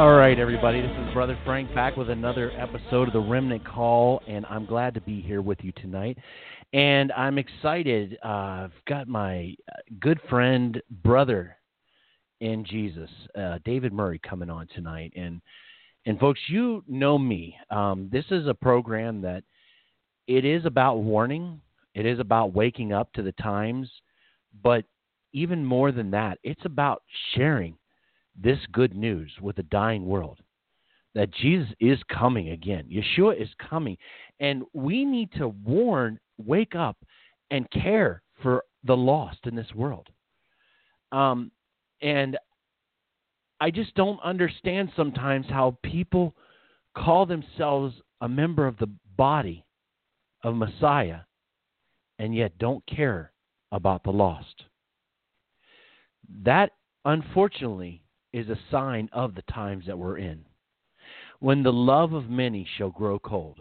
All right, everybody. This is Brother Frank back with another episode of the Remnant Call, and I'm glad to be here with you tonight and I'm excited. Uh, I've got my uh, good friend, brother in Jesus, uh, David Murry, coming on tonight, and and folks, you know me. Um, this is a program that it is about warning. It is about waking up to the times, but even more than that, it's about sharing this good news with a dying world that Jesus is coming again. Yeshua is coming. And we need to warn wake up and care for the lost in this world. Um, and I just don't understand sometimes how people call themselves a member of the body of Messiah and yet don't care about the lost. That, unfortunately, is a sign of the times that we're in. When the love of many shall grow cold.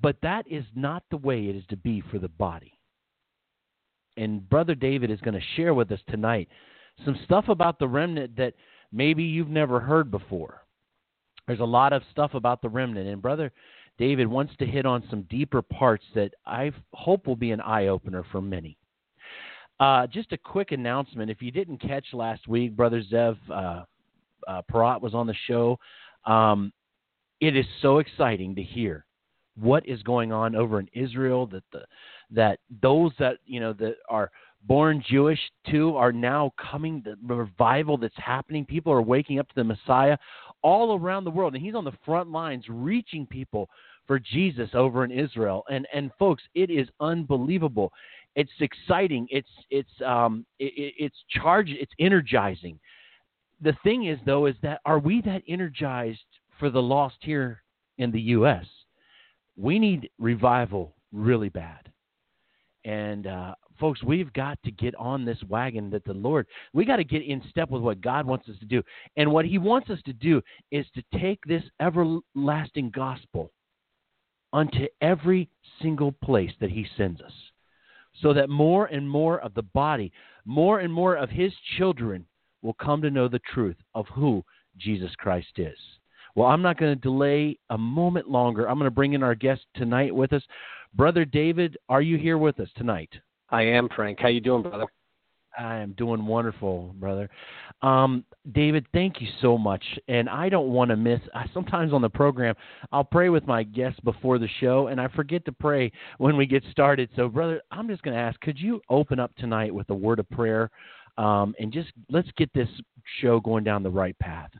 But that is not the way it is to be for the body. And Brother David is going to share with us tonight some stuff about the remnant that maybe you've never heard before. There's a lot of stuff about the remnant, and Brother David wants to hit on some deeper parts that I hope will be an eye opener for many. Uh, just a quick announcement: if you didn't catch last week, Brother Zev uh, uh, Porat was on the show. Um, it is so exciting to hear what is going on over in Israel that the that those that you know that are born Jewish too are now coming the revival that's happening. People are waking up to the Messiah all around the world and he's on the front lines reaching people for Jesus over in Israel. And and folks it is unbelievable it's exciting it's it's um it, it's charged it's energizing the thing is though is that are we that energized for the lost here in the US we need revival really bad. And uh, folks, we've got to get on this wagon that the Lord, we got to get in step with what God wants us to do. And what He wants us to do is to take this everlasting gospel unto every single place that He sends us. So that more and more of the body, more and more of His children will come to know the truth of who Jesus Christ is. Well, I'm not going to delay a moment longer. I'm going to bring in our guest tonight with us. Brother David, are you here with us tonight? I am, Frank. How you doing, brother? I am doing wonderful, brother. Um, David, thank you so much. And I don't want to miss. I, sometimes on the program, I'll pray with my guests before the show, and I forget to pray when we get started. So, brother, I'm just going to ask: Could you open up tonight with a word of prayer, um, and just let's get this show going down the right path?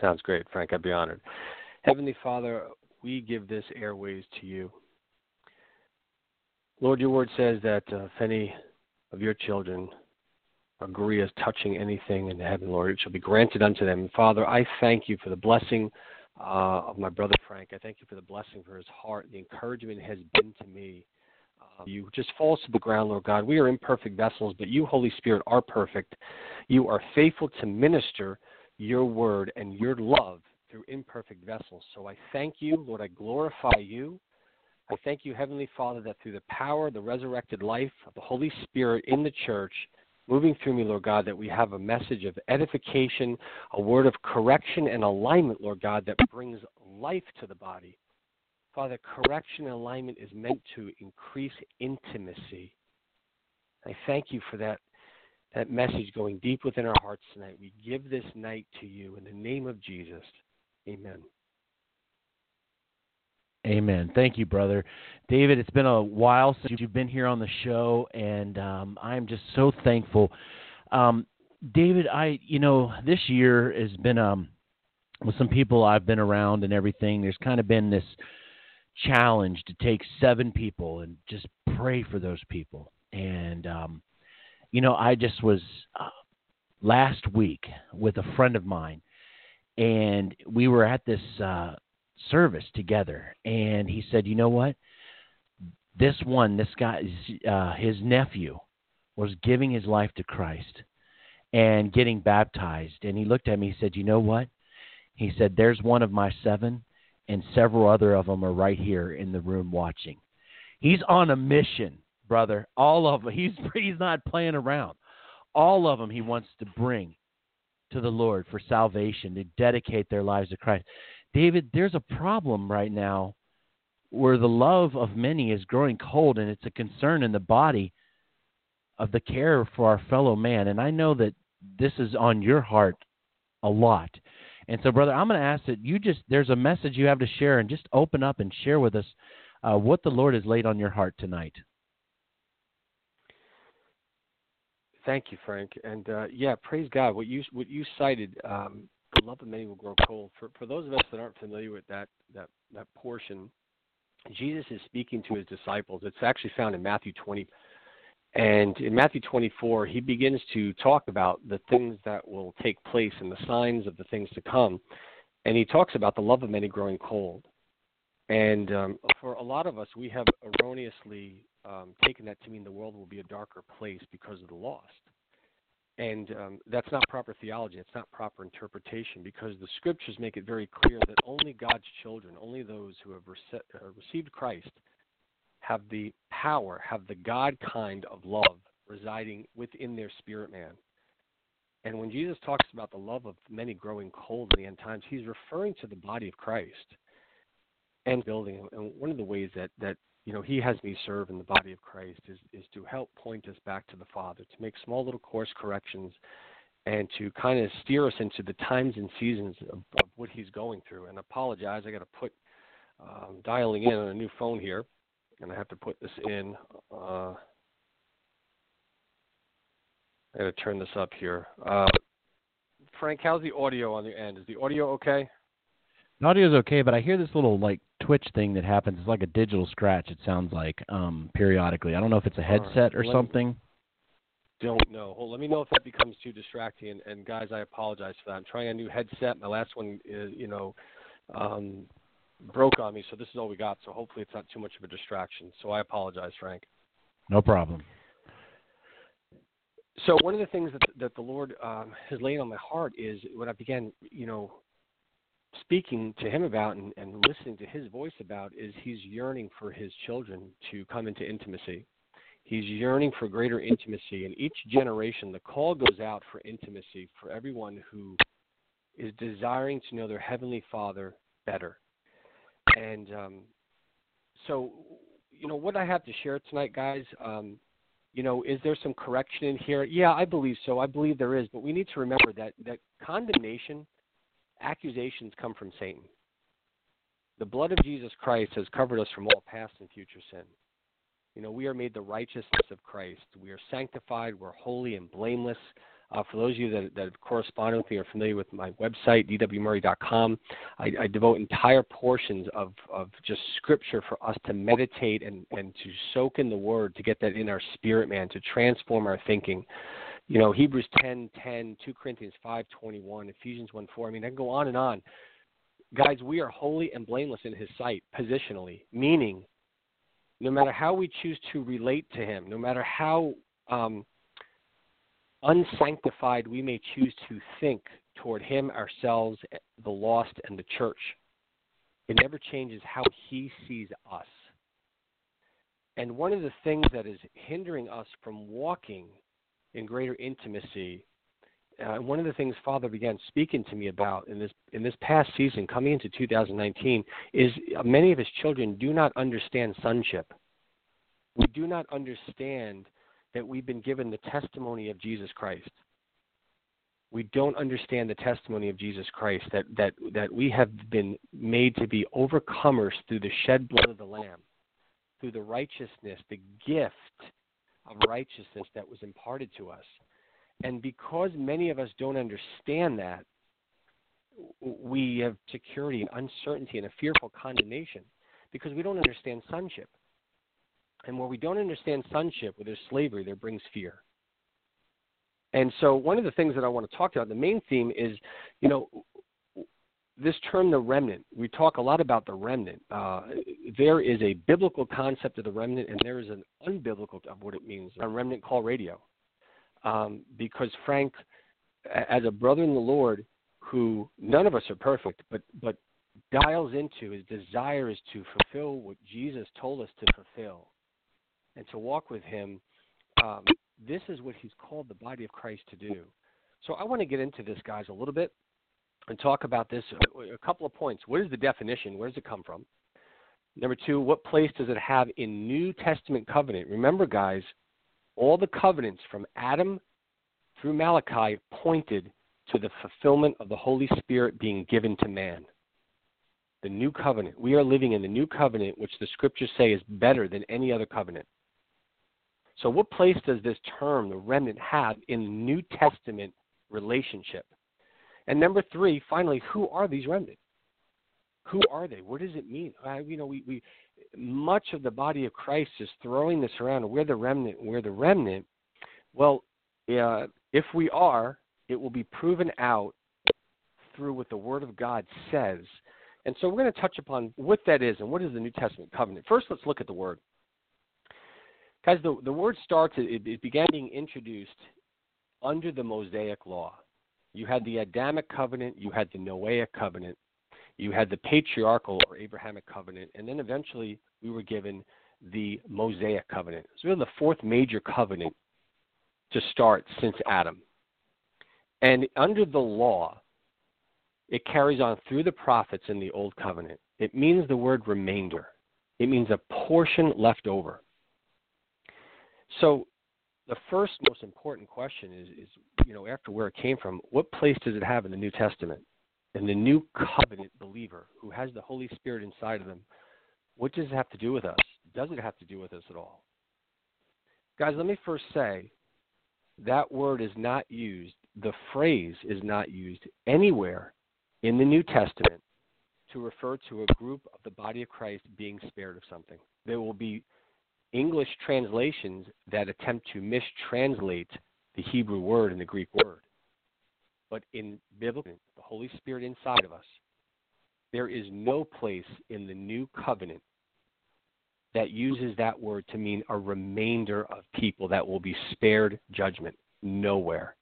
Sounds great, Frank. I'd be honored. Heavenly Father, we give this airways to you. Lord, your word says that uh, if any of your children agree as touching anything in heaven, Lord, it shall be granted unto them. Father, I thank you for the blessing uh, of my brother Frank. I thank you for the blessing for his heart. The encouragement has been to me. Uh, you just falls to the ground, Lord God. We are imperfect vessels, but you, Holy Spirit, are perfect. You are faithful to minister your word and your love through imperfect vessels. So I thank you, Lord. I glorify you. I thank you, Heavenly Father, that through the power, the resurrected life of the Holy Spirit in the church, moving through me, Lord God, that we have a message of edification, a word of correction and alignment, Lord God, that brings life to the body. Father, correction and alignment is meant to increase intimacy. I thank you for that that message going deep within our hearts tonight. We give this night to you in the name of Jesus. Amen. Amen. Thank you, brother. David, it's been a while since you've been here on the show, and um, I'm just so thankful. Um, David, I, you know, this year has been um, with some people I've been around and everything. There's kind of been this challenge to take seven people and just pray for those people. And, um, you know, I just was uh, last week with a friend of mine, and we were at this uh, service together, and he said, "You know what? This one, this guy, uh, his nephew, was giving his life to Christ and getting baptized." And he looked at me. He said, "You know what?" He said, "There's one of my seven, and several other of them are right here in the room watching." He's on a mission, brother. All of them. He's he's not playing around. All of them he wants to bring to the Lord for salvation, to dedicate their lives to Christ. David, there's a problem right now where the love of many is growing cold, and it's a concern in the body of the care for our fellow man. And I know that this is on your heart a lot. And so, brother, I'm going to ask that you just, there's a message you have to share, and just open up and share with us uh, what the Lord has laid on your heart tonight. Thank you, Frank. And uh, yeah, praise God. What you what you cited um, the love of many will grow cold. For for those of us that aren't familiar with that that that portion, Jesus is speaking to his disciples. It's actually found in Matthew 20. And in Matthew 24, he begins to talk about the things that will take place and the signs of the things to come. And he talks about the love of many growing cold. And um, for a lot of us, we have erroneously um, taken that to mean the world will be a darker place because of the lost. And um, that's not proper theology. It's not proper interpretation because the scriptures make it very clear that only God's children, only those who have rece- uh, received Christ, have the power, have the God kind of love residing within their spirit man. And when Jesus talks about the love of many growing cold in the end times, he's referring to the body of Christ and building. And one of the ways that, that you know, he has me serve in the body of Christ is, is to help point us back to the Father, to make small little course corrections, and to kind of steer us into the times and seasons of, of what he's going through. And apologize, I got to put um, dialing in on a new phone here, and I have to put this in. Uh, I got to turn this up here. Uh, Frank, how's the audio on the end? Is the audio okay? The audio's okay, but I hear this little like Twitch thing that happens. It's like a digital scratch. It sounds like um, periodically. I don't know if it's a headset or something. Don't know. Well, let me know if that becomes too distracting. And, and guys, I apologize for that. I'm trying a new headset. My last one, is, you know, um, broke on me, so this is all we got. So hopefully, it's not too much of a distraction. So I apologize, Frank. No problem. So one of the things that that the Lord um, has laid on my heart is when I began, you know, speaking to him about and, and listening to his voice about is he's yearning for his children to come into intimacy. He's yearning for greater intimacy. And each generation, the call goes out for intimacy for everyone who is desiring to know their Heavenly Father better. And um, so, you know, what I have to share tonight, guys, um, you know, is there some correction in here? Yeah, I believe so. I believe there is. But we need to remember that, that condemnation accusations come from Satan. The blood of Jesus Christ has covered us from all past and future sin. You know, we are made the righteousness of Christ. We are sanctified. We're holy and blameless. Uh, for those of you that, that have corresponded with me or familiar with my website, dwmurray.com, I, I devote entire portions of, of just scripture for us to meditate and, and to soak in the word to get that in our spirit, man, to transform our thinking you know Hebrews 10, 10, 2 Corinthians 5, 21, Ephesians 1, 4. I mean, I can go on and on. Guys, we are holy and blameless in His sight, positionally, meaning no matter how we choose to relate to Him, no matter how um, unsanctified we may choose to think toward Him, ourselves, the lost, and the church, it never changes how He sees us. And one of the things that is hindering us from walking in greater intimacy. Uh, one of the things Father began speaking to me about in this in this past season, coming into 2019, is many of his children do not understand sonship. We do not understand that we've been given the testimony of Jesus Christ. we don't understand the testimony of Jesus Christ that that that we have been made to be overcomers through the shed blood of the lamb through the righteousness the gift of righteousness that was imparted to us. And because many of us don't understand that we have security and uncertainty and a fearful condemnation because we don't understand sonship. And where we don't understand sonship where there's slavery there brings fear. And so, one of the things that I want to talk about, the main theme is, you know, this term, the remnant. We talk a lot about the remnant. Uh, there is a biblical concept of the remnant, and there is an unbiblical of what it means A Remnant Call Radio. Um, because Frank, as a brother in the Lord, who none of us are perfect, but but dials into his desire is to fulfill what Jesus told us to fulfill, and to walk with Him. Um, this is what he's called the body of Christ to do. So I want to get into this, guys, a little bit and talk about this. Uh, a couple of points. What is the definition? Where does it come from? Number two, what place does it have in New Testament covenant? Remember, guys, all the covenants from Adam through Malachi pointed to the fulfillment of the Holy Spirit being given to man. The new covenant. We are living in the new covenant, which the scriptures say is better than any other covenant. So, what place does this term, the remnant, have in the New Testament relationship? And number three, finally, who are these remnant? Who are they? What does it mean? Uh, you know, we, we much of the body of Christ is throwing this around. We're the remnant. We're the remnant. Well, uh, if we are, it will be proven out through what the Word of God says. And so we're going to touch upon what that is and what is the New Testament covenant. First, let's look at the Word. Guys, the, the word starts, it, it began being introduced under the Mosaic law. You had the Adamic covenant, you had the Noahic covenant, you had the patriarchal or Abrahamic covenant, and then eventually we were given the Mosaic covenant. It's really the fourth major covenant to start since Adam. And under the law, it carries on through the prophets in the Old Covenant. It means the word remainder, it means a portion left over. So the first most important question is, is, you know, after where it came from, what place does it have in the New Testament? And the new covenant believer who has the Holy Spirit inside of them, what does it have to do with us? Does it have to do with us at all? Guys, let me first say that word is not used, the phrase is not used anywhere in the New Testament to refer to a group of the body of Christ being spared of something. There will be English translations that attempt to mistranslate the Hebrew word and the Greek word. But in biblical, the Holy Spirit inside of us, there is no place in the new covenant that uses that word to mean a remainder of people that will be spared judgment. Nowhere.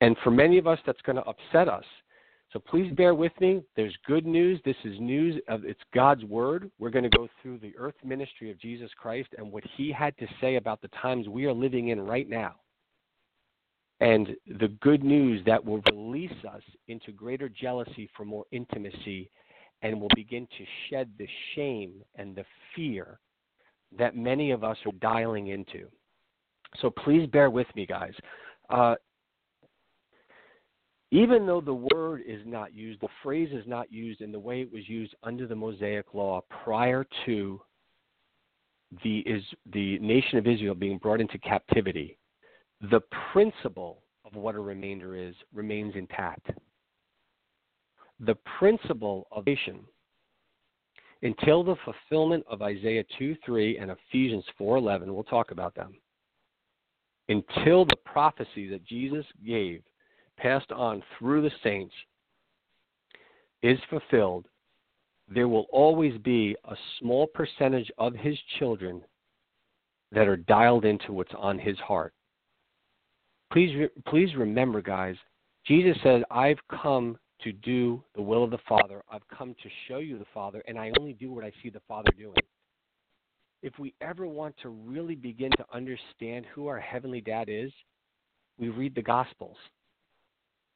And for many of us, that's going to upset us so please bear with me. There's good news. This is news of it's God's word. We're going to go through the earth ministry of Jesus Christ and what he had to say about the times we are living in right now. And the good news that will release us into greater jealousy for more intimacy and will begin to shed the shame and the fear that many of us are dialing into. So please bear with me, guys. Uh, even though the word is not used, the phrase is not used in the way it was used under the Mosaic law prior to the, is, the nation of Israel being brought into captivity, the principle of what a remainder is remains intact. The principle of nation, until the fulfillment of Isaiah 2 3 and Ephesians 4 11, we'll talk about them, until the prophecy that Jesus gave passed on through the saints is fulfilled, there will always be a small percentage of his children that are dialed into what's on his heart. Please, please remember, guys, Jesus said, I've come to do the will of the Father. I've come to show you the Father, and I only do what I see the Father doing. If we ever want to really begin to understand who our Heavenly Dad is, we read the Gospels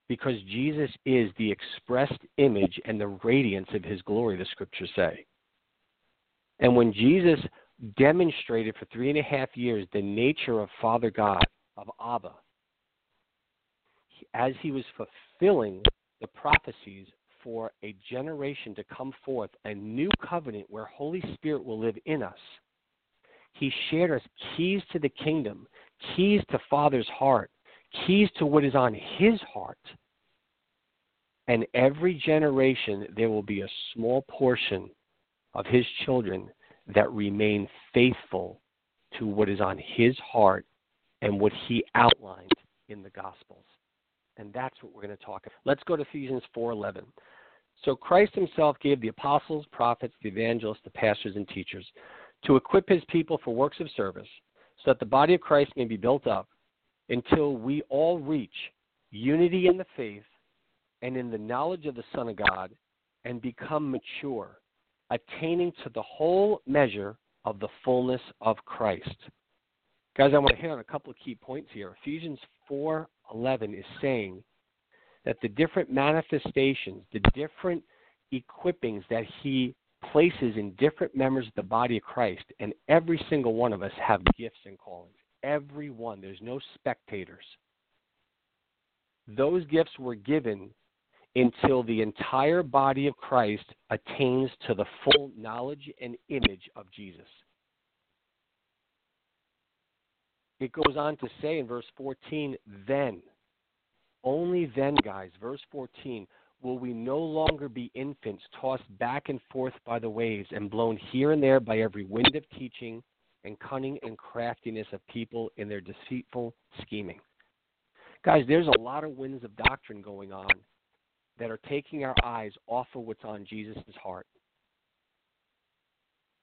because Jesus is the expressed image and the radiance of his glory, the scriptures say. And when Jesus demonstrated for three and a half years the nature of Father God, of Abba, as he was fulfilling the prophecies for a generation to come forth, a new covenant where Holy Spirit will live in us, he shared us keys to the kingdom, keys to Father's heart, keys to what is on his heart. And every generation, there will be a small portion of his children that remain faithful to what is on his heart and what he outlined in the Gospels. And that's what we're going to talk about. Let's go to Ephesians 4:11. So Christ himself gave the apostles, prophets, the evangelists, the pastors and teachers to equip his people for works of service, so that the body of Christ may be built up until we all reach unity in the faith and in the knowledge of the Son of God and become mature, attaining to the whole measure of the fullness of Christ. Guys, I want to hit on a couple of key points here. Ephesians 4:11 is saying that the different manifestations, the different equippings that he places in different members of the body of Christ, and every single one of us have gifts and callings. Every one. There's no spectators. Those gifts were given until the entire body of Christ attains to the full knowledge and image of Jesus. It goes on to say in verse 14, then, only then, guys, verse 14, will we no longer be infants tossed back and forth by the waves and blown here and there by every wind of teaching and cunning and craftiness of people in their deceitful scheming. Guys, there's a lot of winds of doctrine going on that are taking our eyes off of what's on Jesus' heart.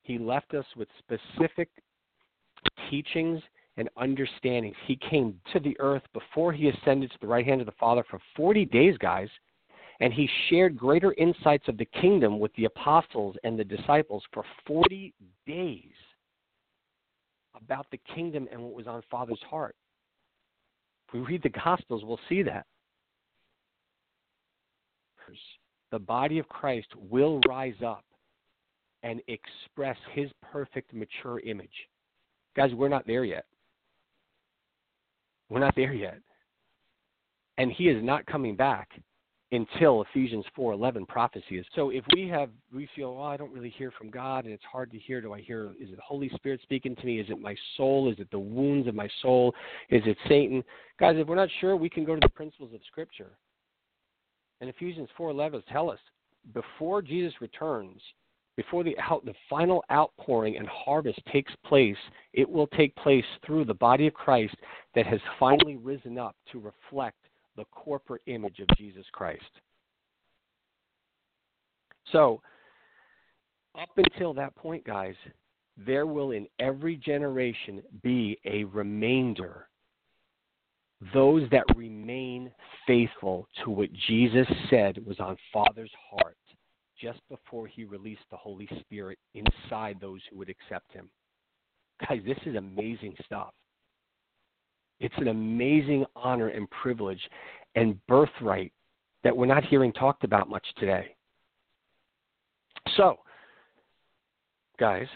He left us with specific teachings and understandings. He came to the earth before he ascended to the right hand of the Father for 40 days, guys, and he shared greater insights of the kingdom with the apostles and the disciples for 40 days about the kingdom and what was on Father's heart. If we read the Gospels, we'll see that. The body of Christ will rise up and express his perfect, mature image. Guys, we're not there yet. We're not there yet. And he is not coming back until Ephesians 4:11 prophecy is. So if we have we feel, oh, I don't really hear from God and it's hard to hear. Do I hear is it the Holy Spirit speaking to me? Is it my soul? Is it the wounds of my soul? Is it Satan? Guys, if we're not sure, we can go to the principles of scripture. And Ephesians 4:11 tell us before Jesus returns, before the out, the final outpouring and harvest takes place, it will take place through the body of Christ that has finally risen up to reflect the corporate image of Jesus Christ. So, up until that point, guys, there will in every generation be a remainder. Those that remain faithful to what Jesus said was on Father's heart just before he released the Holy Spirit inside those who would accept him. Guys, this is amazing stuff. It's an amazing honor and privilege and birthright that we're not hearing talked about much today. So, guys,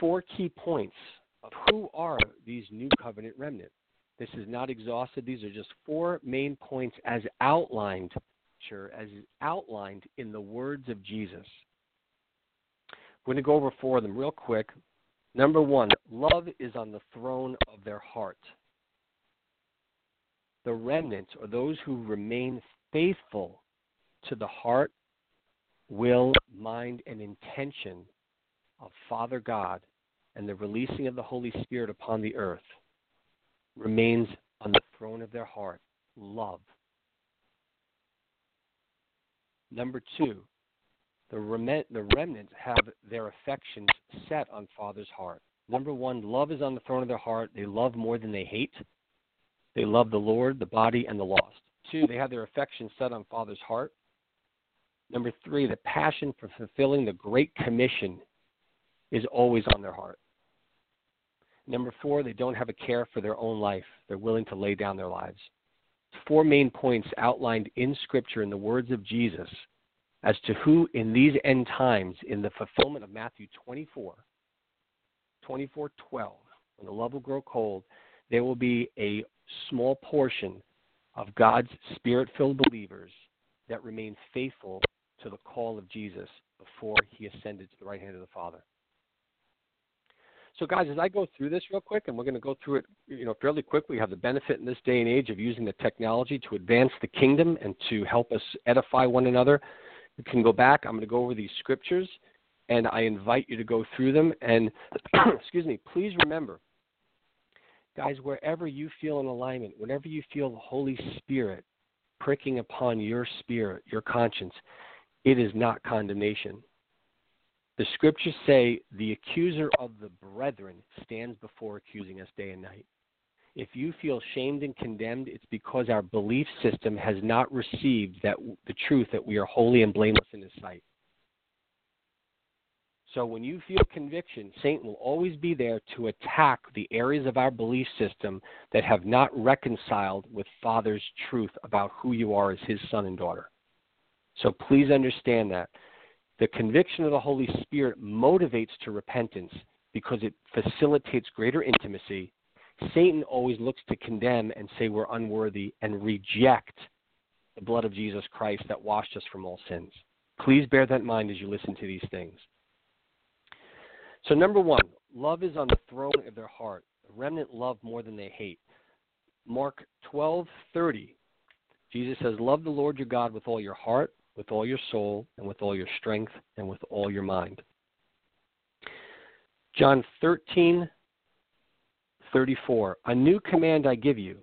four key points of who are these new covenant remnant. This is not exhausted. These are just four main points as outlined picture as outlined in the words of Jesus. We're going to go over four of them real quick. Number one, love is on the throne of their heart. The remnants, or those who remain faithful to the heart, will, mind, and intention of Father God and the releasing of the Holy Spirit upon the earth, remains on the throne of their heart. Love. Number two, the, rem- the remnants have their affections set on Father's heart. Number one, love is on the throne of their heart. They love more than they hate. They love the Lord, the body, and the lost. Two, they have their affections set on Father's heart. Number three, the passion for fulfilling the Great Commission is always on their heart. Number four, they don't have a care for their own life. They're willing to lay down their lives four main points outlined in Scripture in the words of Jesus as to who in these end times, in the fulfillment of Matthew 24, 24 12, when the love will grow cold, there will be a small portion, of God's spirit filled believers that remain faithful to the call of Jesus before he ascended to the right hand of the Father. So, guys, as I go through this real quick, and we're going to go through it, you know, fairly quick. We have the benefit in this day and age of using the technology to advance the kingdom and to help us edify one another. You can go back. I'm going to go over these scriptures, and I invite you to go through them. And excuse me, please remember, guys, wherever you feel in alignment, whenever you feel the Holy Spirit pricking upon your spirit, your conscience, it is not condemnation. The scriptures say the accuser of the brethren stands before accusing us day and night. If you feel shamed and condemned, it's because our belief system has not received that the truth that we are holy and blameless in his sight. So when you feel conviction, Satan will always be there to attack the areas of our belief system that have not reconciled with Father's truth about who you are as his son and daughter. So please understand that. The conviction of the Holy Spirit motivates to repentance because it facilitates greater intimacy. Satan always looks to condemn and say we're unworthy and reject the blood of Jesus Christ that washed us from all sins. Please bear that in mind as you listen to these things. So, number one, love is on the throne of their heart. The remnant love more than they hate. Mark 12:30. Jesus says, "Love the Lord your God with all your heart, with all your soul, and with all your strength, and with all your mind. John 13:34. A new command I give you.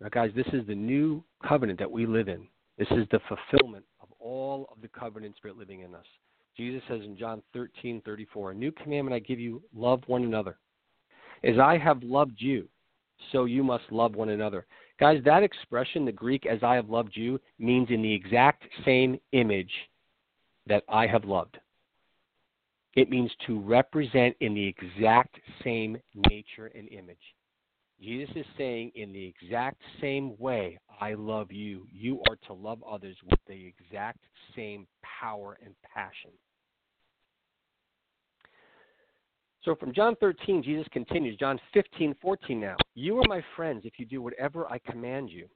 Now, guys, this is the new covenant that we live in. This is the fulfillment of all of the covenant spirit living in us. Jesus says in John 13, 34, A new commandment I give you love one another. As I have loved you, so you must love one another. Guys, that expression, the Greek, as I have loved you, means in the exact same image that I have loved. It means to represent in the exact same nature and image. Jesus is saying, in the exact same way I love you, you are to love others with the exact same power and passion. So from John 13, Jesus continues, John 15, 14 now. You are my friends if you do whatever I command you.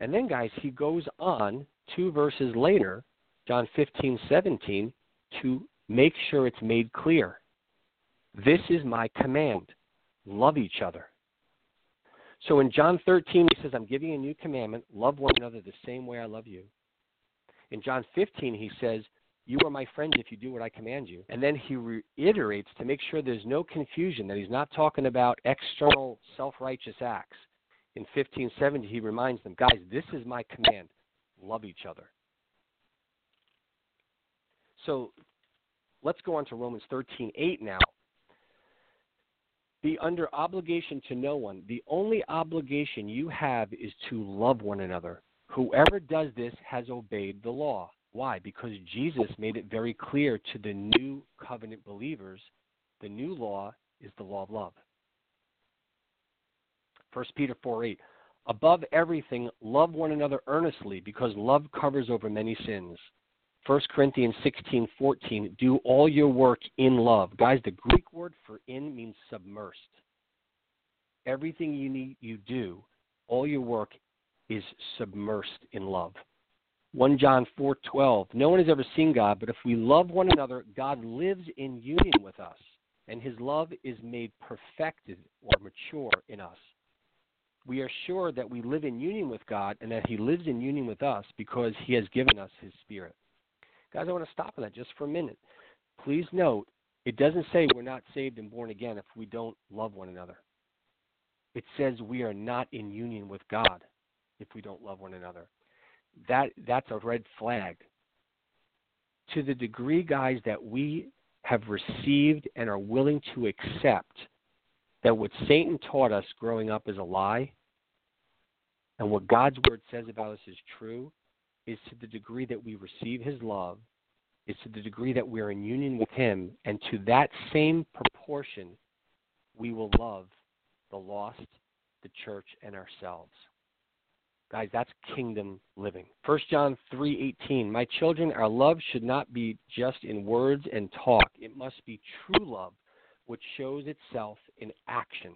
And then, guys, he goes on two verses later, John 15, 17, to make sure it's made clear. This is my command love each other. So in John 13, he says, I'm giving a new commandment love one another the same way I love you. In John 15, he says, you are my friend if you do what I command you. And then he reiterates to make sure there's no confusion that he's not talking about external self righteous acts. In 1570, he reminds them, guys, this is my command love each other. So let's go on to Romans 13 8 now. Be under obligation to no one. The only obligation you have is to love one another. Whoever does this has obeyed the law. Why? Because Jesus made it very clear to the new covenant believers the new law is the law of love. 1 Peter 4 8. Above everything, love one another earnestly, because love covers over many sins. 1 Corinthians 16 14. Do all your work in love. Guys, the Greek word for in means submersed. Everything you need you do, all your work is submersed in love. 1 John 4:12 No one has ever seen God, but if we love one another, God lives in union with us, and his love is made perfected or mature in us. We are sure that we live in union with God and that he lives in union with us because he has given us his spirit. Guys, I want to stop on that just for a minute. Please note, it doesn't say we're not saved and born again if we don't love one another. It says we are not in union with God if we don't love one another that that's a red flag. To the degree, guys, that we have received and are willing to accept that what Satan taught us growing up is a lie, and what God's word says about us is true, is to the degree that we receive his love, is to the degree that we're in union with him, and to that same proportion, we will love the lost, the church, and ourselves. Guys, that's kingdom living. 1 John 3:18 My children, our love should not be just in words and talk. It must be true love which shows itself in action.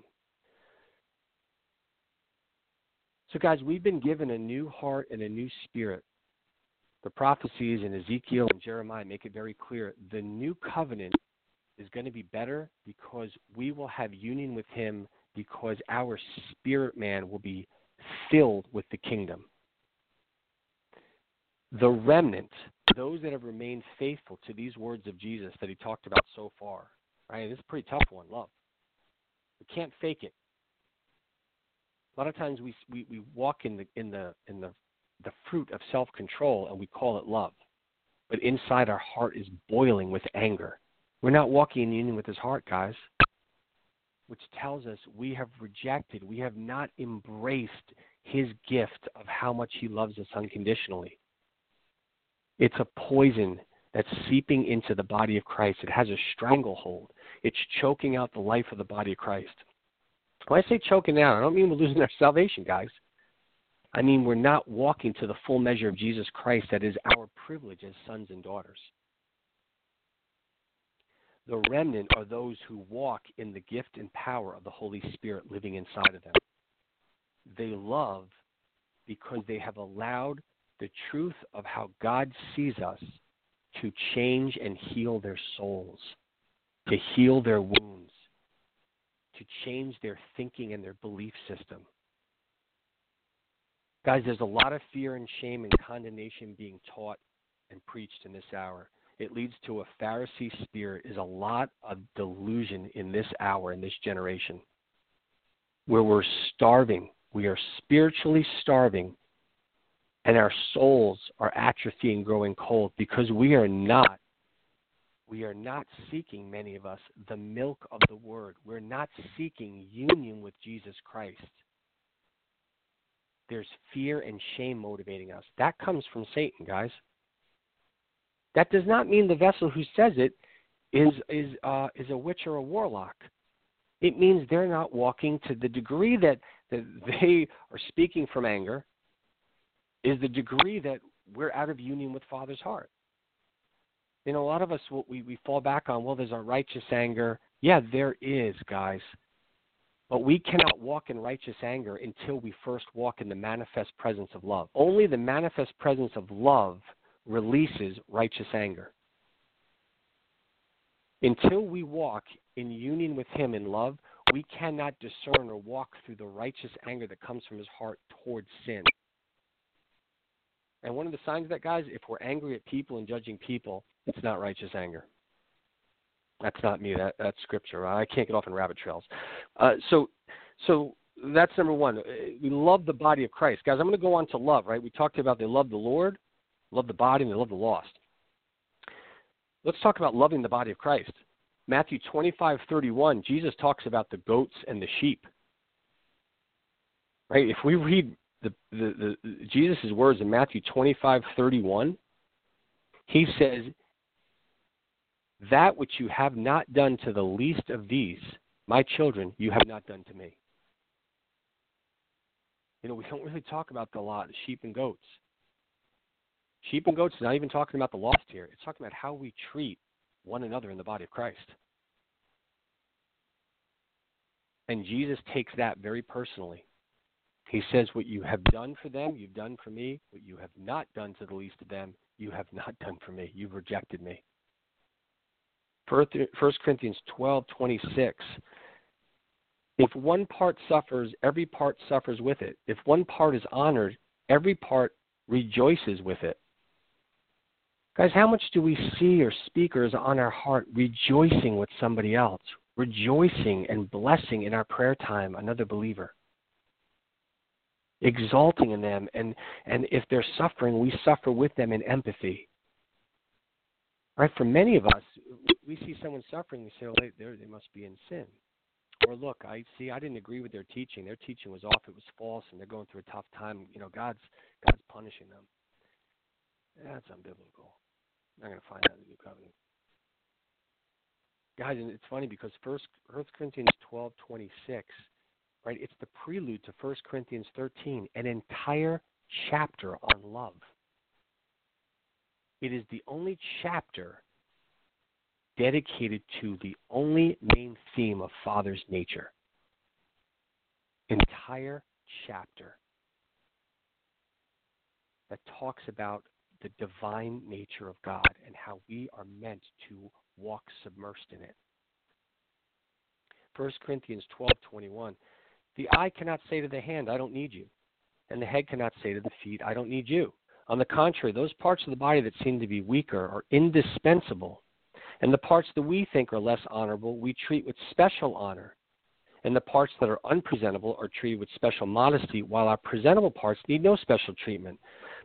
So, guys, we've been given a new heart and a new spirit. The prophecies in Ezekiel and Jeremiah make it very clear. The new covenant is going to be better because we will have union with Him because our spirit man will be filled with the kingdom. The remnant, those that have remained faithful to these words of Jesus that He talked about so far, right? This is a pretty tough one, love. We can't fake it. A lot of times we we, we walk in the in the in the the fruit of self control and we call it love. But inside our heart is boiling with anger. We're not walking in union with his heart, guys. Which tells us we have rejected, we have not embraced his gift of how much he loves us unconditionally. It's a poison that's seeping into the body of Christ. It has a stranglehold. It's choking out the life of the body of Christ. When I say choking out, I don't mean we're losing our salvation, guys. I mean we're not walking to the full measure of Jesus Christ that is our privilege as sons and daughters. The remnant are those who walk in the gift and power of the Holy Spirit living inside of them. They love because they have allowed the truth of how God sees us to change and heal their souls, to heal their wounds, to change their thinking and their belief system. Guys, there's a lot of fear and shame and condemnation being taught and preached in this hour. It leads to a Pharisee spirit, is a lot of delusion in this hour, in this generation, where we're starving. We are spiritually starving, and our souls are atrophying, growing cold, because we are not we are not seeking, many of us, the milk of the Word. We're not seeking union with Jesus Christ. There's fear and shame motivating us. That comes from Satan, guys. That does not mean the vessel who says it is is uh, is a witch or a warlock. It means they're not walking to the degree that, that they are speaking from anger. Is the degree that we're out of union with Father's heart you know, a lot of us we we fall back on, well, there's a righteous anger. Yeah, there is, guys. But we cannot walk in righteous anger until we first walk in the manifest presence of love. Only the manifest presence of love releases righteous anger. Until we walk in union with Him in love, we cannot discern or walk through the righteous anger that comes from His heart towards sin. And one of the signs of that, guys, if we're angry at people and judging people, it's not righteous anger. That's not me. That that's scripture. I can't get off on rabbit trails. Uh, so, so that's number one. Uh, we love the body of Christ, guys. I'm going to go on to love. Right? We talked about they love the Lord, love the body, and they love the lost. Let's talk about loving the body of Christ. Matthew 25:31. Jesus talks about the goats and the sheep. Right? If we read the, the, the Jesus' words in Matthew 25:31, he says, that which you have not done to the least of these, my children, you have not done to me. You know, we don't really talk about the lot, of sheep and goats. Sheep and goats is not even talking about the lost here. It's talking about how we treat one another in the body of Christ. And Jesus takes that very personally. He says, What you have done for them, you've done for me. What you have not done to the least of them, you have not done for me. You've rejected me. 1 Corinthians 12 26. If one part suffers, every part suffers with it. If one part is honored, every part rejoices with it. Guys, how much do we see or speakers on our heart rejoicing with somebody else, rejoicing and blessing in our prayer time another believer? Exalting in them, and, and if they're suffering, we suffer with them in empathy. Right? For many of us, we see someone suffering, we say, "Oh, they they must be in sin." Or look, I see. I didn't agree with their teaching. Their teaching was off. It was false, and they're going through a tough time. You know, God's God's punishing them. That's unbiblical. I'm not going to find that in the New Covenant, guys. And it's funny because First First Corinthians twelve twenty six, right? It's the prelude to First Corinthians thirteen, an entire chapter on love. It is the only chapter dedicated to the only main theme of Father's nature. Entire chapter. that talks about the divine nature of God and how we are meant to walk submersed in it. 1 Corinthians 12:21 The eye cannot say to the hand, I don't need you, and the head cannot say to the feet, I don't need you. On the contrary, those parts of the body that seem to be weaker are indispensable, and the parts that we think are less honorable we treat with special honor, and the parts that are unpresentable are treated with special modesty, while our presentable parts need no special treatment.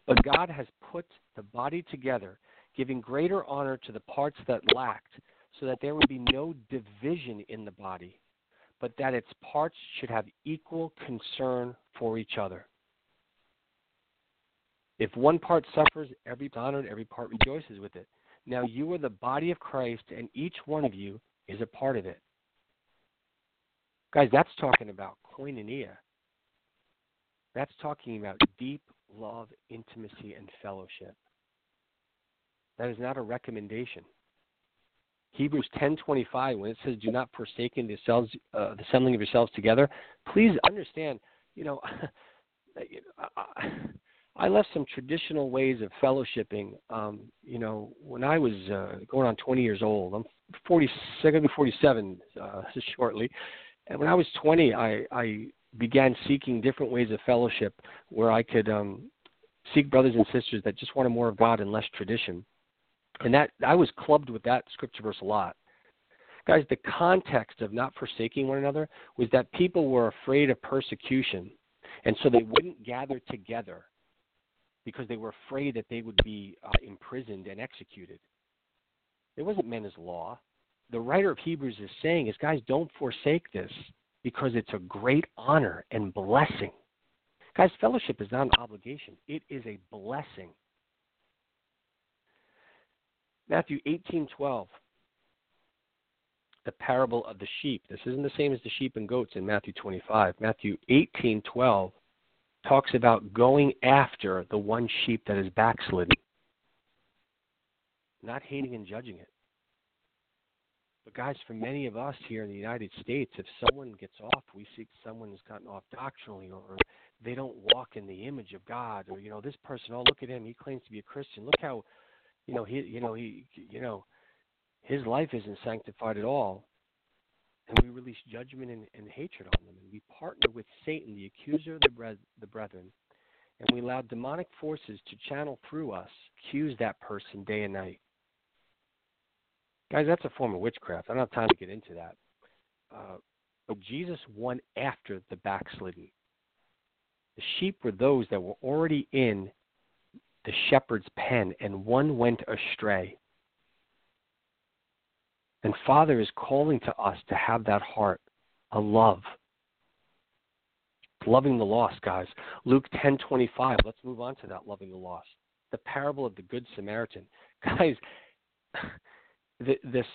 But God has put the body together, giving greater honor to the parts that lacked, so that there would be no division in the body, but that its parts should have equal concern for each other. If one part suffers, every part honored, every part rejoices with it. Now you are the body of Christ, and each one of you is a part of it. Guys, that's talking about koinonia. That's talking about deep love, intimacy, and fellowship. That is not a recommendation. Hebrews 10:25, when it says, "Do not forsake selves, uh, the assembling of yourselves together," please understand. You know, I left some traditional ways of fellowshipping. Um, you know, when I was uh, going on 20 years old, I'm 40, going to be 47 uh, shortly. And when I was 20, I, I began seeking different ways of fellowship where I could um, seek brothers and sisters that just wanted more of God and less tradition. And that I was clubbed with that scripture verse a lot. Guys, the context of not forsaking one another was that people were afraid of persecution, and so they wouldn't gather together because they were afraid that they would be uh, imprisoned and executed. It wasn't meant as law. The writer of Hebrews is saying is, guys, don't forsake this because it's a great honor and blessing. Guys, fellowship is not an obligation, it is a blessing. Matthew 18:12 the parable of the sheep. This isn't the same as the sheep and goats in Matthew 25. Matthew 18:12 talks about going after the one sheep that is backslidden, not hating and judging it. But guys, for many of us here in the United States, if someone gets off, we see someone has gotten off doctrinally, or they don't walk in the image of God, or you know, this person, oh look at him, he claims to be a Christian. Look how, you know, he, you know, he, you know, his life isn't sanctified at all and we release judgment and, and, hatred on them. And we partner with Satan, the accuser of the, bre- the brethren, and we allow demonic forces to channel through us, accuse that person day and night. Guys, that's a form of witchcraft. I don't have time to get into that. Uh, but Jesus won after the backslidden. The sheep were those that were already in the shepherd's pen, and one went astray. And Father is calling to us to have that heart, a love. Loving the lost, guys. Luke 10:25. Let's move on to that loving the lost. The parable of the good Samaritan. Guys, this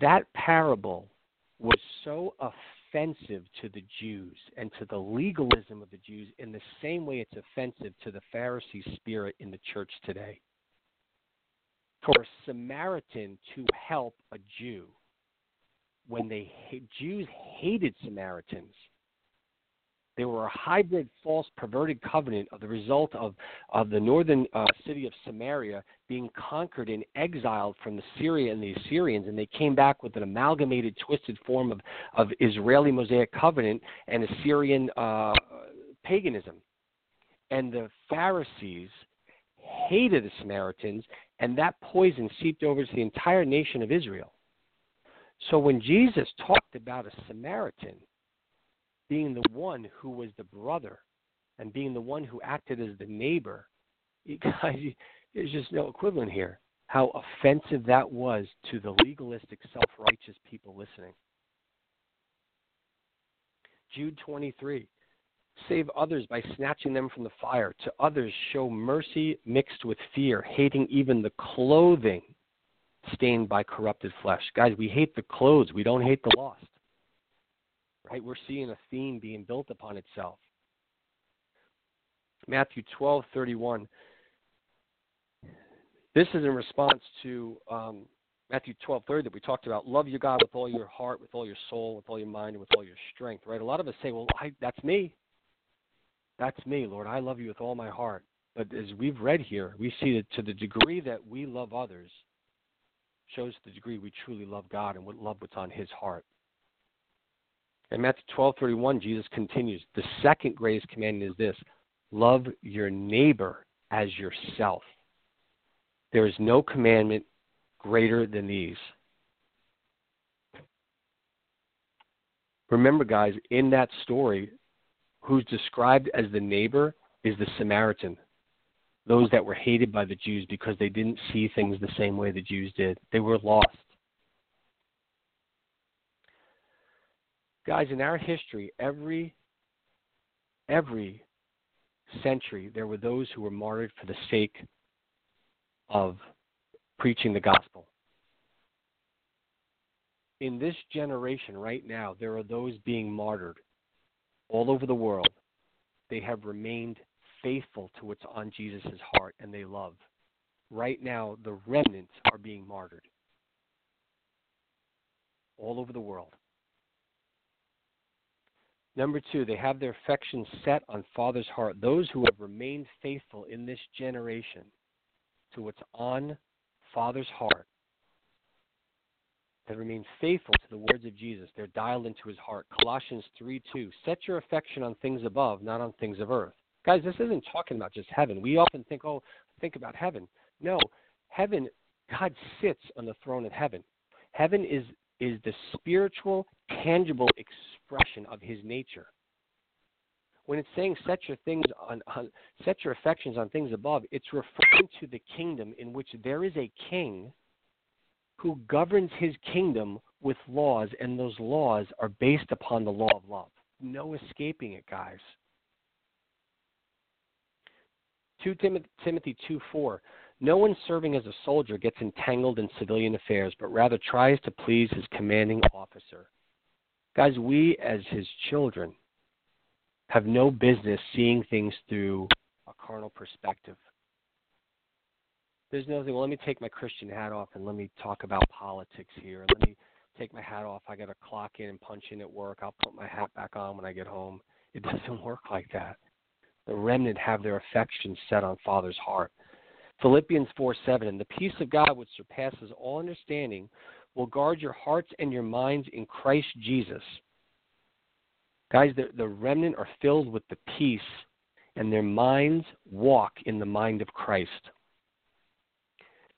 that parable was so offensive to the Jews and to the legalism of the Jews in the same way it's offensive to the Pharisee spirit in the church today for a Samaritan to help a Jew when they Jews hated Samaritans. They were a hybrid, false, perverted covenant of the result of, of the northern uh, city of Samaria being conquered and exiled from the Syria and the Assyrians, and they came back with an amalgamated, twisted form of, of Israeli Mosaic covenant and Assyrian uh, paganism. And the Pharisees hated the Samaritans, and that poison seeped over to the entire nation of Israel. So when Jesus talked about a Samaritan being the one who was the brother and being the one who acted as the neighbor, there's just no equivalent here. How offensive that was to the legalistic, self righteous people listening. Jude 23 Save others by snatching them from the fire. To others, show mercy mixed with fear, hating even the clothing stained by corrupted flesh. Guys, we hate the clothes, we don't hate the lost. Right? We're seeing a theme being built upon itself. Matthew 12:31. This is in response to um, Matthew 12:30 that we talked about. Love your God with all your heart, with all your soul, with all your mind, and with all your strength. Right? A lot of us say, "Well, I, that's me. That's me, Lord. I love you with all my heart." But as we've read here, we see that to the degree that we love others shows the degree we truly love God and what love what's on his heart. In Matthew 12:31, Jesus continues, "The second greatest commandment is this: love your neighbor as yourself. There is no commandment greater than these." Remember, guys, in that story, who's described as the neighbor is the Samaritan. Those that were hated by the Jews because they didn't see things the same way the Jews did. They were lost. Guys, in our history, every every century there were those who were martyred for the sake of preaching the gospel. In this generation right now, there are those being martyred all over the world. They have remained faithful to what's on Jesus' heart and they love. Right now, the remnants are being martyred all over the world. Number two, they have their affections set on Father's heart. Those who have remained faithful in this generation to what's on Father's heart have remained faithful to the words of Jesus. They're dialed into his heart. Colossians 3 2. Set your affection on things above, not on things of earth. Guys, this isn't talking about just heaven. We often think, oh, think about heaven. No, heaven, God sits on the throne of heaven. Heaven is is the spiritual, tangible expression of his nature. When it's saying set your things on, on set your affections on things above, it's referring to the kingdom in which there is a king who governs his kingdom with laws, and those laws are based upon the law of love. No escaping it, guys. 2 Timothy 2 4. No one serving as a soldier gets entangled in civilian affairs, but rather tries to please his commanding officer. Guys, we as his children have no business seeing things through a carnal perspective. There's nothing, well, let me take my Christian hat off and let me talk about politics here. Let me take my hat off. I got to clock in and punch in at work. I'll put my hat back on when I get home. It doesn't work like that. The remnant have their affections set on Father's heart. Philippians 4 7, and the peace of God, which surpasses all understanding, will guard your hearts and your minds in Christ Jesus. Guys, the, the remnant are filled with the peace, and their minds walk in the mind of Christ.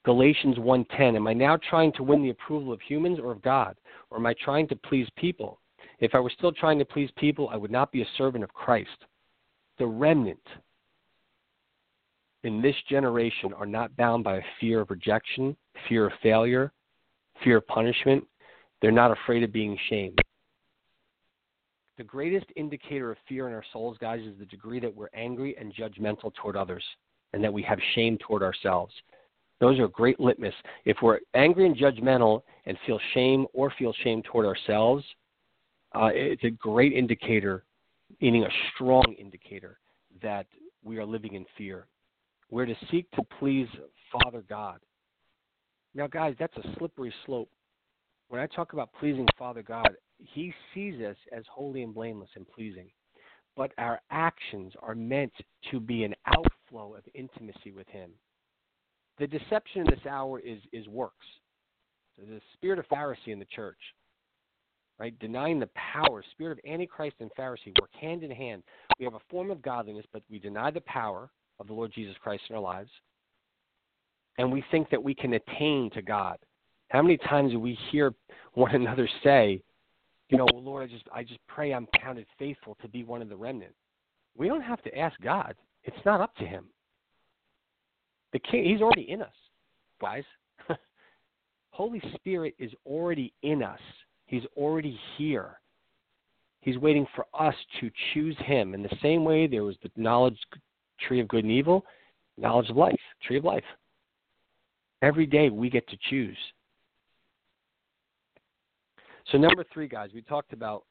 Galatians 1:10 Am I now trying to win the approval of humans or of God or am I trying to please people? If I were still trying to please people, I would not be a servant of Christ. The remnant in this generation are not bound by a fear of rejection, fear of failure, fear of punishment. They're not afraid of being shamed. The greatest indicator of fear in our souls, guys, is the degree that we're angry and judgmental toward others and that we have shame toward ourselves. Those are great litmus. If we're angry and judgmental and feel shame or feel shame toward ourselves, uh, it's a great indicator, meaning a strong indicator, that we are living in fear. We're to seek to please Father God. Now, guys, that's a slippery slope. When I talk about pleasing Father God, He sees us as holy and blameless and pleasing. But our actions are meant to be an outflow of intimacy with Him. The deception in this hour is, is works. So the spirit of Pharisee in the church, right? Denying the power, spirit of Antichrist and Pharisee work hand in hand. We have a form of godliness, but we deny the power of the Lord Jesus Christ in our lives. And we think that we can attain to God. How many times do we hear one another say, you know, well, Lord, I just I just pray I'm counted faithful to be one of the remnant. We don't have to ask God. It's not up to him. The king he's already in us, guys. Holy Spirit is already in us. He's already here. He's waiting for us to choose him. In the same way there was the knowledge tree of good and evil, knowledge of life, tree of life. Every day we get to choose. So, number three, guys, we talked about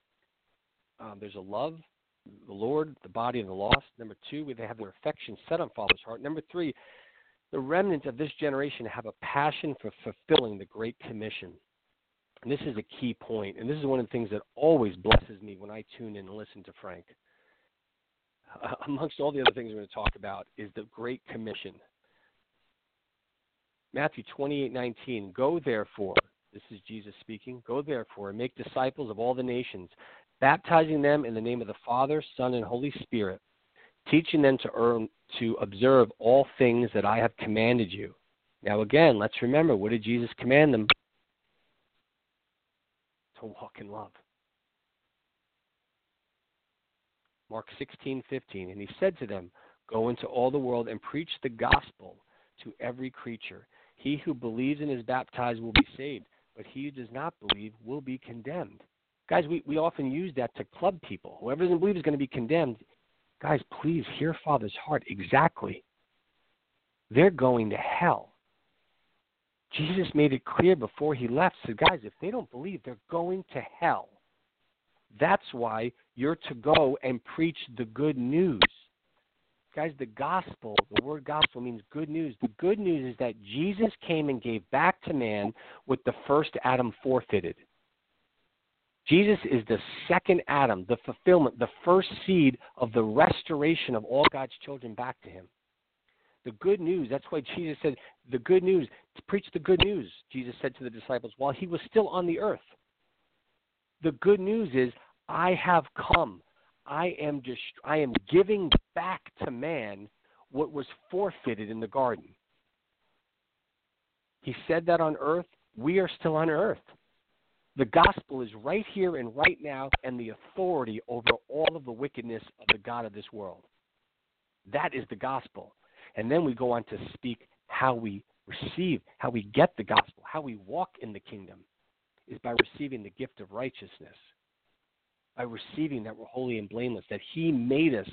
um, there's a love, the Lord, the body, and the lost. Number two, we have their affection set on Father's heart. Number three, the remnants of this generation have a passion for fulfilling the Great Commission. And this is a key point, and this is one of the things that always blesses me when I tune in and listen to Frank. uh, amongst all the other things we're going to talk about, is the Great Commission. Matthew 28:19. Go therefore. This is Jesus speaking. Go therefore and make disciples of all the nations, baptizing them in the name of the Father, Son, and Holy Spirit, teaching them to earn, to observe all things that I have commanded you. Now again, let's remember what did Jesus command them? To walk in love. Mark 16:15 and he said to them, Go into all the world and preach the gospel to every creature. He who believes and is baptized will be saved, but he who does not believe will be condemned. Guys, we, we often use that to club people. Whoever doesn't believe is going to be condemned. Guys, please hear Father's heart exactly. They're going to hell. Jesus made it clear before he left. Said, guys, if they don't believe, they're going to hell. That's why you're to go and preach the good news. Guys, the gospel, the word gospel means good news. The good news is that Jesus came and gave back to man what the first Adam forfeited. Jesus is the second Adam, the fulfillment, the first seed of the restoration of all God's children back to him. The good news, that's why Jesus said, the good news, preach the good news, Jesus said to the disciples while he was still on the earth. The good news is, I have come. I am just, I am giving back to man what was forfeited in the garden. He said that on earth. We are still on earth. The gospel is right here and right now, and the authority over all of the wickedness of the God of this world. That is the gospel. And then we go on to speak how we receive, how we get the gospel, how we walk in the kingdom is by receiving the gift of righteousness by receiving that we're holy and blameless, that He made us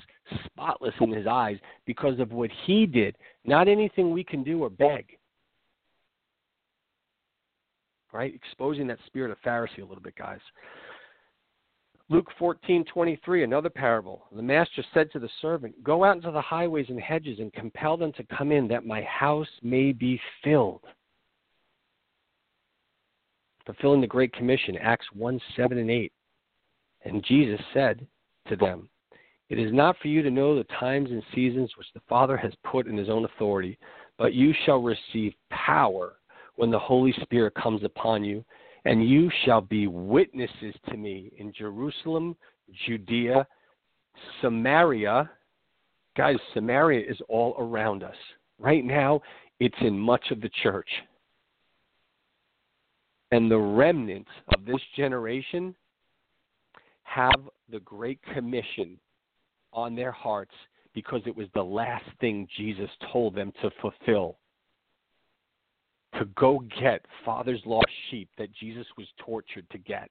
spotless in His eyes because of what He did, not anything we can do or beg. Right? Exposing that spirit of Pharisee a little bit, guys. Luke 14:23, another parable. The master said to the servant, "Go out into the highways and hedges and compel them to come in, that my house may be filled." Fulfilling the Great Commission, Acts 1, 7 and 8. And Jesus said to them, It is not for you to know the times and seasons which the Father has put in his own authority, but you shall receive power when the Holy Spirit comes upon you, and you shall be witnesses to me in Jerusalem, Judea, Samaria. Guys, Samaria is all around us. Right now, it's in much of the church. And the remnant of this generation have the Great Commission on their hearts because it was the last thing Jesus told them to fulfill. To go get Father's lost sheep that Jesus was tortured to get.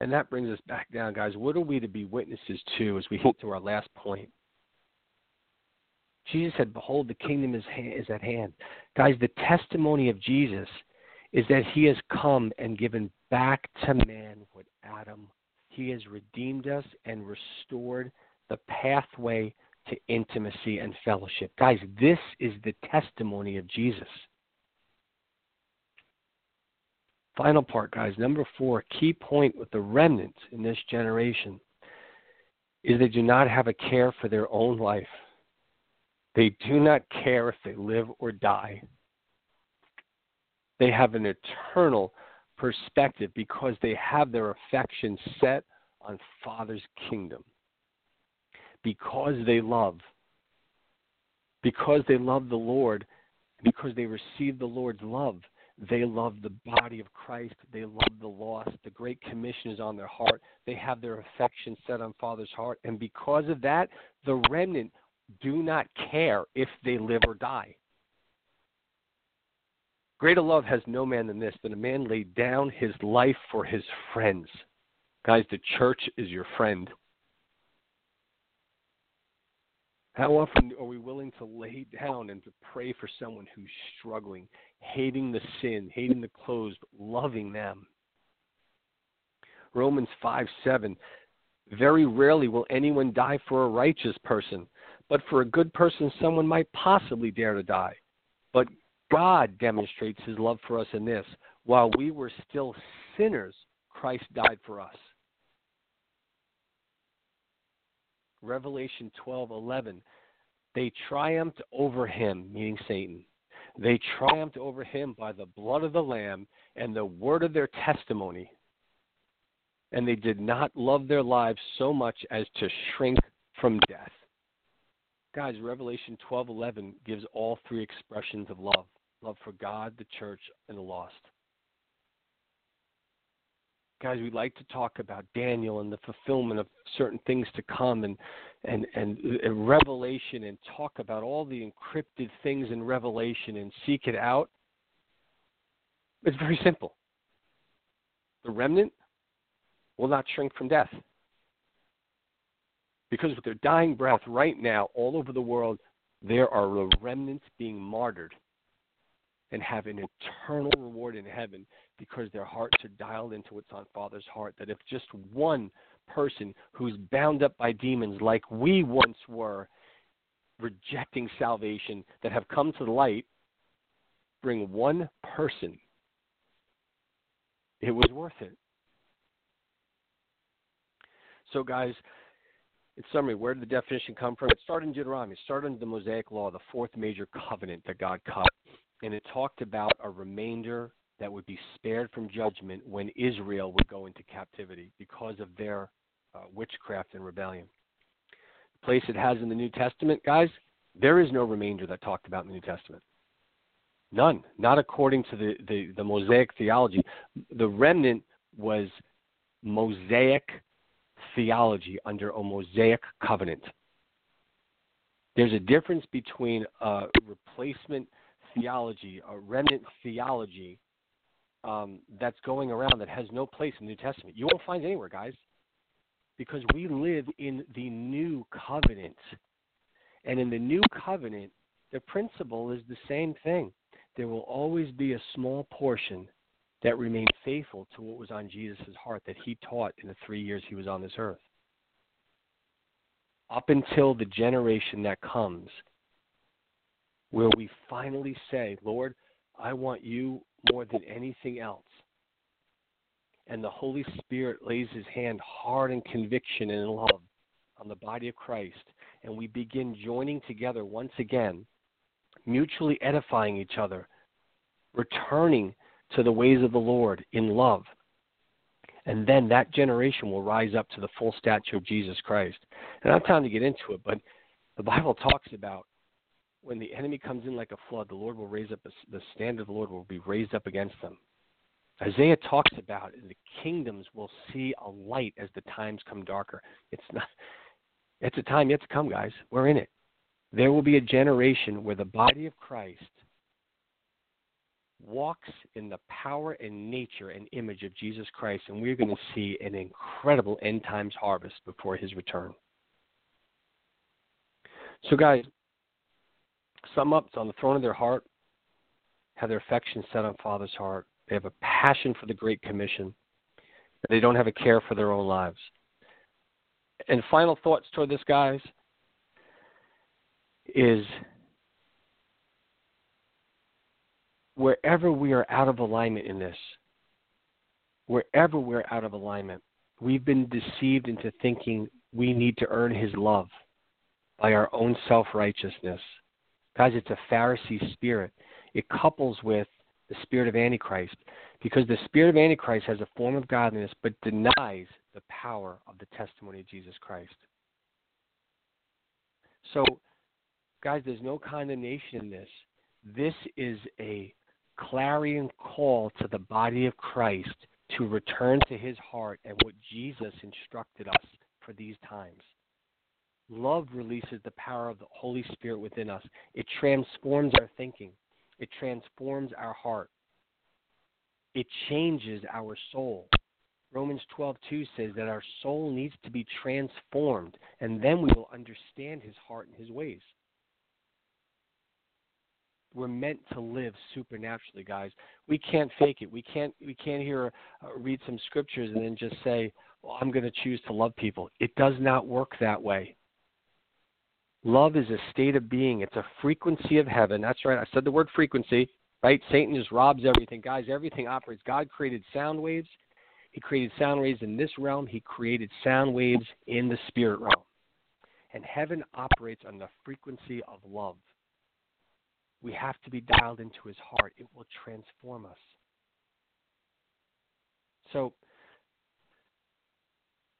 And that brings us back down, guys. What are we to be witnesses to as we hit to our last point? Jesus said, Behold, the kingdom is, is at hand. Guys, the testimony of Jesus is that he has come and given back to man what Adam. He has redeemed us and restored the pathway to intimacy and fellowship. Guys, this is the testimony of Jesus. Final part, guys. Number four, key point with the remnant in this generation is they do not have a care for their own life. They do not care if they live or die. They have an eternal perspective because they have their affection set on Father's kingdom. Because they love. Because they love the Lord, because they receive the Lord's love, they love the body of Christ. They love the lost. The Great Commission is on their heart. They have their affection set on Father's heart. And because of that, the remnant do not care if they live or die. Greater love has no man than this, that a man laid down his life for his friends. Guys, the church is your friend. How often are we willing to lay down and to pray for someone who's struggling, hating the sin, hating the clothes, but loving them? Romans 5 7. Very rarely will anyone die for a righteous person, but for a good person, someone might possibly dare to die. But God demonstrates his love for us in this. While we were still sinners, Christ died for us. Revelation 12:11. They triumphed over him, meaning Satan. They triumphed over him by the blood of the lamb and the word of their testimony. And they did not love their lives so much as to shrink from death. Guys, Revelation 12:11 gives all three expressions of love: love for God, the church, and the lost. Guys, we like to talk about Daniel and the fulfillment of certain things to come and and and, and revelation and talk about all the encrypted things in revelation and seek it out. It's very simple. The remnant will not shrink from death. Because with their dying breath right now, all over the world, there are remnants being martyred and have an eternal reward in heaven because their hearts are dialed into what's on Father's heart. That if just one person who's bound up by demons, like we once were, rejecting salvation, that have come to the light, bring one person, it was worth it. So, guys, in summary, where did the definition come from? It started in Deuteronomy. It started in the Mosaic Law, the fourth major covenant that God cut. And it talked about a remainder that would be spared from judgment when Israel would go into captivity because of their uh, witchcraft and rebellion. The place it has in the New Testament, guys, there is no remainder that talked about in the New Testament. None. Not according to the, the, the Mosaic theology. The remnant was Mosaic theology under a Mosaic covenant. There's a difference between a replacement theology, a remnant theology um, that's going around that has no place in the New Testament. You won't find anywhere, guys, because we live in the new covenant. And in the new covenant, the principle is the same thing. There will always be a small portion that remained faithful to what was on Jesus' heart that he taught in the three years he was on this earth. Up until the generation that comes, where we finally say, Lord, I want you more than anything else. And the Holy Spirit lays his hand hard in conviction and in love on the body of Christ, and we begin joining together once again, mutually edifying each other, returning to the ways of the Lord in love. And then that generation will rise up to the full stature of Jesus Christ. And I have time to get into it, but the Bible talks about when the enemy comes in like a flood, the Lord will raise up, a, the standard of the Lord will be raised up against them. Isaiah talks about the kingdoms will see a light as the times come darker. It's not. It's a time yet to come, guys. We're in it. There will be a generation where the body of Christ walks in the power and nature and image of Jesus Christ, and we're going to see an incredible end times harvest before his return. So, guys, sum up it's on the throne of their heart, have their affection set on Father's heart. They have a passion for the Great Commission. but They don't have a care for their own lives. And final thoughts toward this, guys, is wherever we are out of alignment in this, wherever we're out of alignment, we've been deceived into thinking we need to earn his love by our own self righteousness. Guys, it's a Pharisee spirit. It couples with the spirit of Antichrist because the spirit of Antichrist has a form of godliness but denies the power of the testimony of Jesus Christ. So, guys, there's no condemnation in this. This is a clarion call to the body of Christ to return to his heart and what Jesus instructed us for these times. Love releases the power of the Holy Spirit within us. It transforms our thinking. It transforms our heart. It changes our soul. Romans 12:2 says that our soul needs to be transformed, and then we will understand his heart and his ways we're meant to live supernaturally, guys. We can't fake it. We can't we can't hear uh, read some scriptures and then just say, "Well, I'm going to choose to love people." It does not work that way. Love is a state of being. It's a frequency of heaven. That's right. I said the word frequency, right? Satan just robs everything. Guys, everything operates. God created sound waves. He created sound waves in this realm. He created sound waves in the spirit realm. And heaven operates on the frequency of love. We have to be dialed into his heart. It will transform us. So,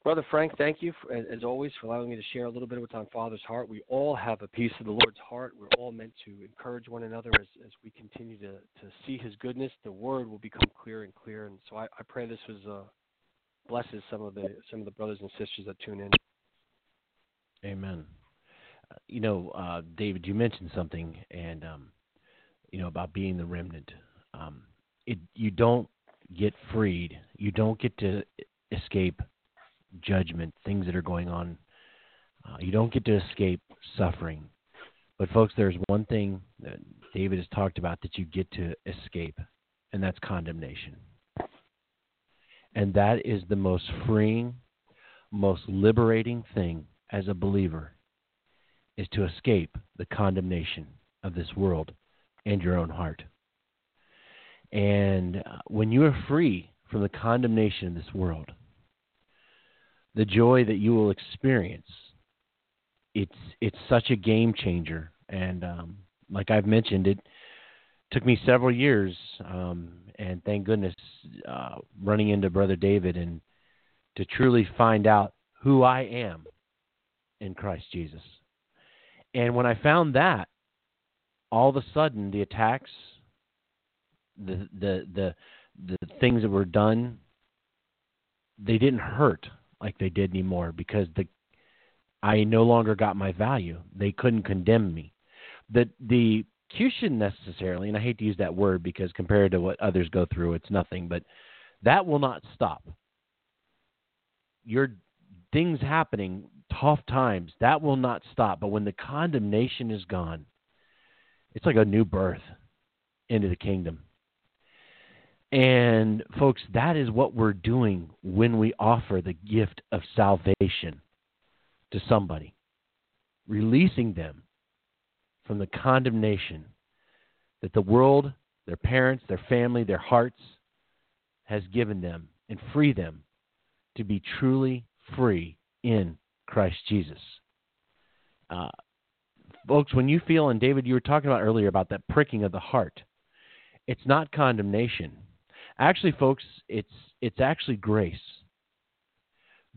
Brother Frank, thank you, for, as always, for allowing me to share a little bit of what's on Father's heart. We all have a piece of the Lord's heart. We're all meant to encourage one another as, as we continue to, to see His goodness. The Word will become clear and clear. And so I, I pray this was uh, blesses some of the some of the brothers and sisters that tune in. Amen. Uh, you know, uh, David, you mentioned something, and um, you know about being the remnant. Um, it you don't get freed. You don't get to escape judgment, things that are going on. Uh, you don't get to escape suffering. But, folks, there's one thing that David has talked about that you get to escape, and that's condemnation. And that is the most freeing, most liberating thing as a believer is to escape the condemnation of this world and your own heart. And uh, when you are free from the condemnation of this world, the joy that you will experience. It's it's such a game changer. And um, like I've mentioned it took me several years um, and thank goodness uh, running into brother David and to truly find out who I am in Christ Jesus. And when I found that all of a sudden the attacks the the the the things that were done they didn't hurt like they did anymore because the I no longer got my value. They couldn't condemn me. The the execution necessarily, and I hate to use that word because compared to what others go through, it's nothing, but that will not stop. Your things happening, tough times, that will not stop. But when the condemnation is gone, it's like a new birth into the kingdom. And, folks, that is what we're doing when we offer the gift of salvation to somebody, releasing them from the condemnation that the world, their parents, their family, their hearts has given them, and free them to be truly free in Christ Jesus. Uh, folks, when you feel, and David, you were talking about earlier about that pricking of the heart, it's not condemnation Actually, folks, it's it's actually grace.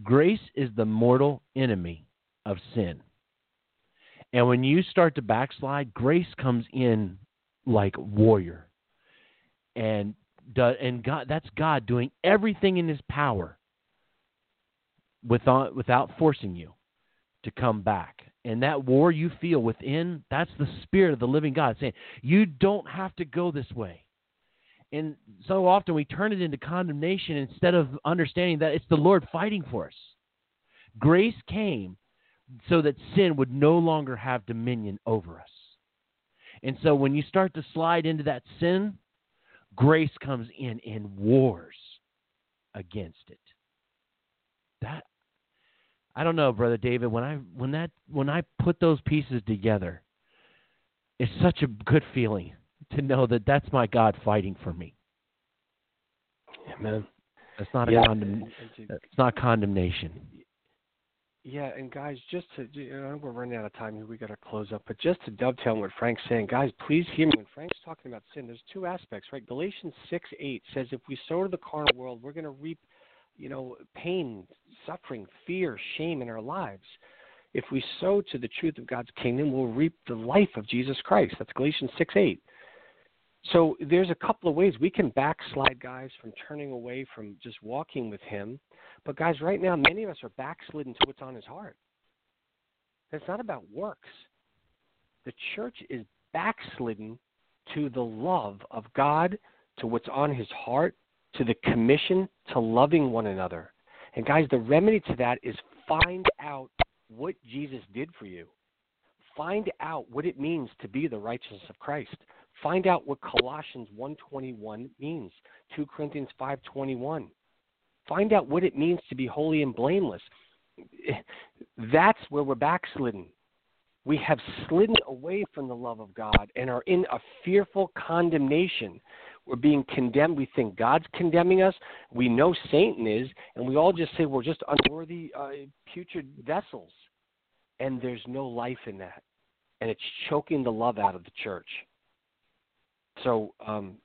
Grace is the mortal enemy of sin. And when you start to backslide, grace comes in like warrior. And and God that's God doing everything in his power without without forcing you to come back. And that war you feel within, that's the spirit of the living God saying, you don't have to go this way. And so often we turn it into condemnation instead of understanding that it's the Lord fighting for us. Grace came so that sin would no longer have dominion over us. And so when you start to slide into that sin, grace comes in and wars against it. That I don't know, brother David, when I when that when I put those pieces together, it's such a good feeling to know that that's my God fighting for me. Amen. That's not yeah. a condemn. It's not condemnation. Yeah, and guys, just to you know, we're running out of time here. We got to close up, but just to dovetail on what Frank's saying, guys, please hear me. When Frank's talking about sin, there's two aspects, right? Galatians six eight says, if we sow to the carnal world, we're going to reap, you know, pain, suffering, fear, shame in our lives. If we sow to the truth of God's kingdom, we'll reap the life of Jesus Christ. That's Galatians six eight. So there's a couple of ways we can backslide guys from turning away from just walking with him. But guys, right now many of us are backslidden to what's on his heart. It's not about works. The church is backslidden to the love of God, to what's on his heart, to the commission to loving one another. And guys, the remedy to that is find out what Jesus did for you. Find out what it means to be the righteousness of Christ. Find out what Colossians 1:21 means, 2 Corinthians 5:21. Find out what it means to be holy and blameless. That's where we're backslidden. We have slidden away from the love of God and are in a fearful condemnation. We're being condemned. We think God's condemning us. We know Satan is, and we all just say we're just unworthy, uh, putrid vessels. and there's no life in that, and it's choking the love out of the church. So um,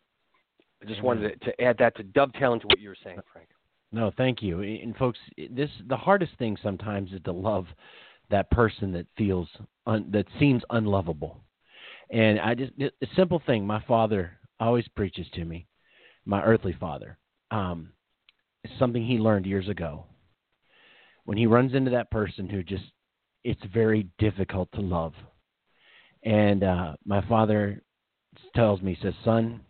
I just wanted to, to add that to dovetail into what you were saying, Frank. No, thank you. And folks, this the hardest thing sometimes is to love that person that feels un, that seems unlovable. And I just a simple thing. My father always preaches to me, my earthly father. Um, something he learned years ago. When he runs into that person who just it's very difficult to love. And uh, my father tells me, he says, "Son,"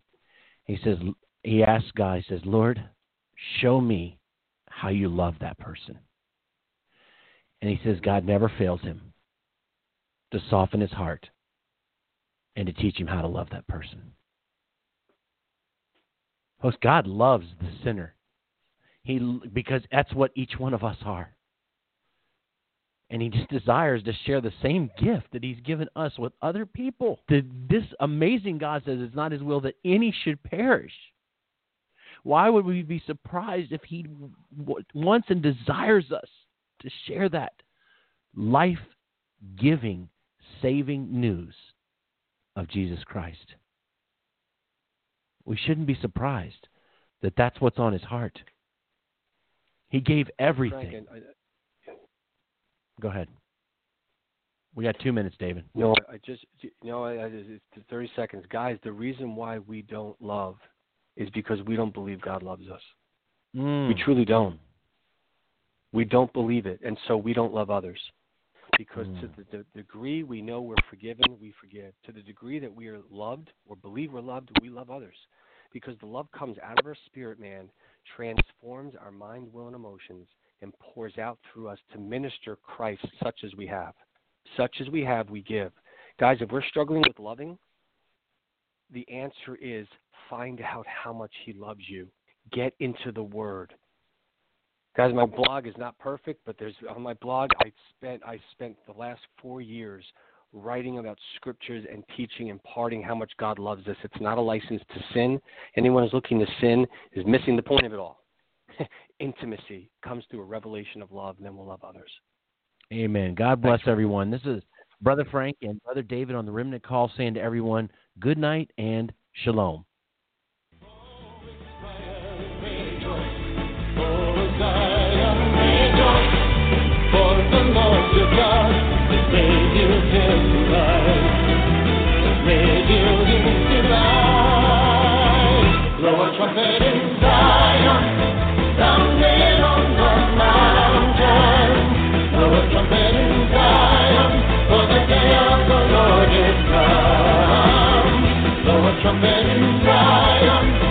he says, he asks God, he says, "Lord, show me how you love that person." And he says, God never fails him to soften his heart and to teach him how to love that person. Folks, God loves the sinner. He because that's what each one of us are. And he just desires to share the same gift that he's given us with other people. The, this amazing God says it's not his will that any should perish. Why would we be surprised if he wants and desires us to share that life giving, saving news of Jesus Christ? We shouldn't be surprised that that's what's on his heart. He gave everything. Frank, Go ahead. We got two minutes, David. No, I just you know, I, I, it's thirty seconds, guys. The reason why we don't love is because we don't believe God loves us. Mm. We truly don't. We don't believe it, and so we don't love others. Because mm. to the, the degree we know we're forgiven, we forgive. To the degree that we are loved or believe we're loved, we love others. Because the love comes out of our spirit, man, transforms our mind, will, and emotions, and pours out through us to minister Christ such as we have. Such as we have, we give. Guys, if we're struggling with loving, the answer is find out how much He loves you. Get into the Word. Guys, my blog is not perfect, but there's on my blog I spent I spent the last four years writing about scriptures and teaching, and imparting how much God loves us. It's not a license to sin. Anyone who's looking to sin is missing the point of it all. intimacy comes through a revelation of love, and then we'll love others. Amen. God bless Thanks. everyone. This is Brother Frank and Brother David on the Remnant Call saying to everyone, good night and shalom. Blow trumpet in Zion.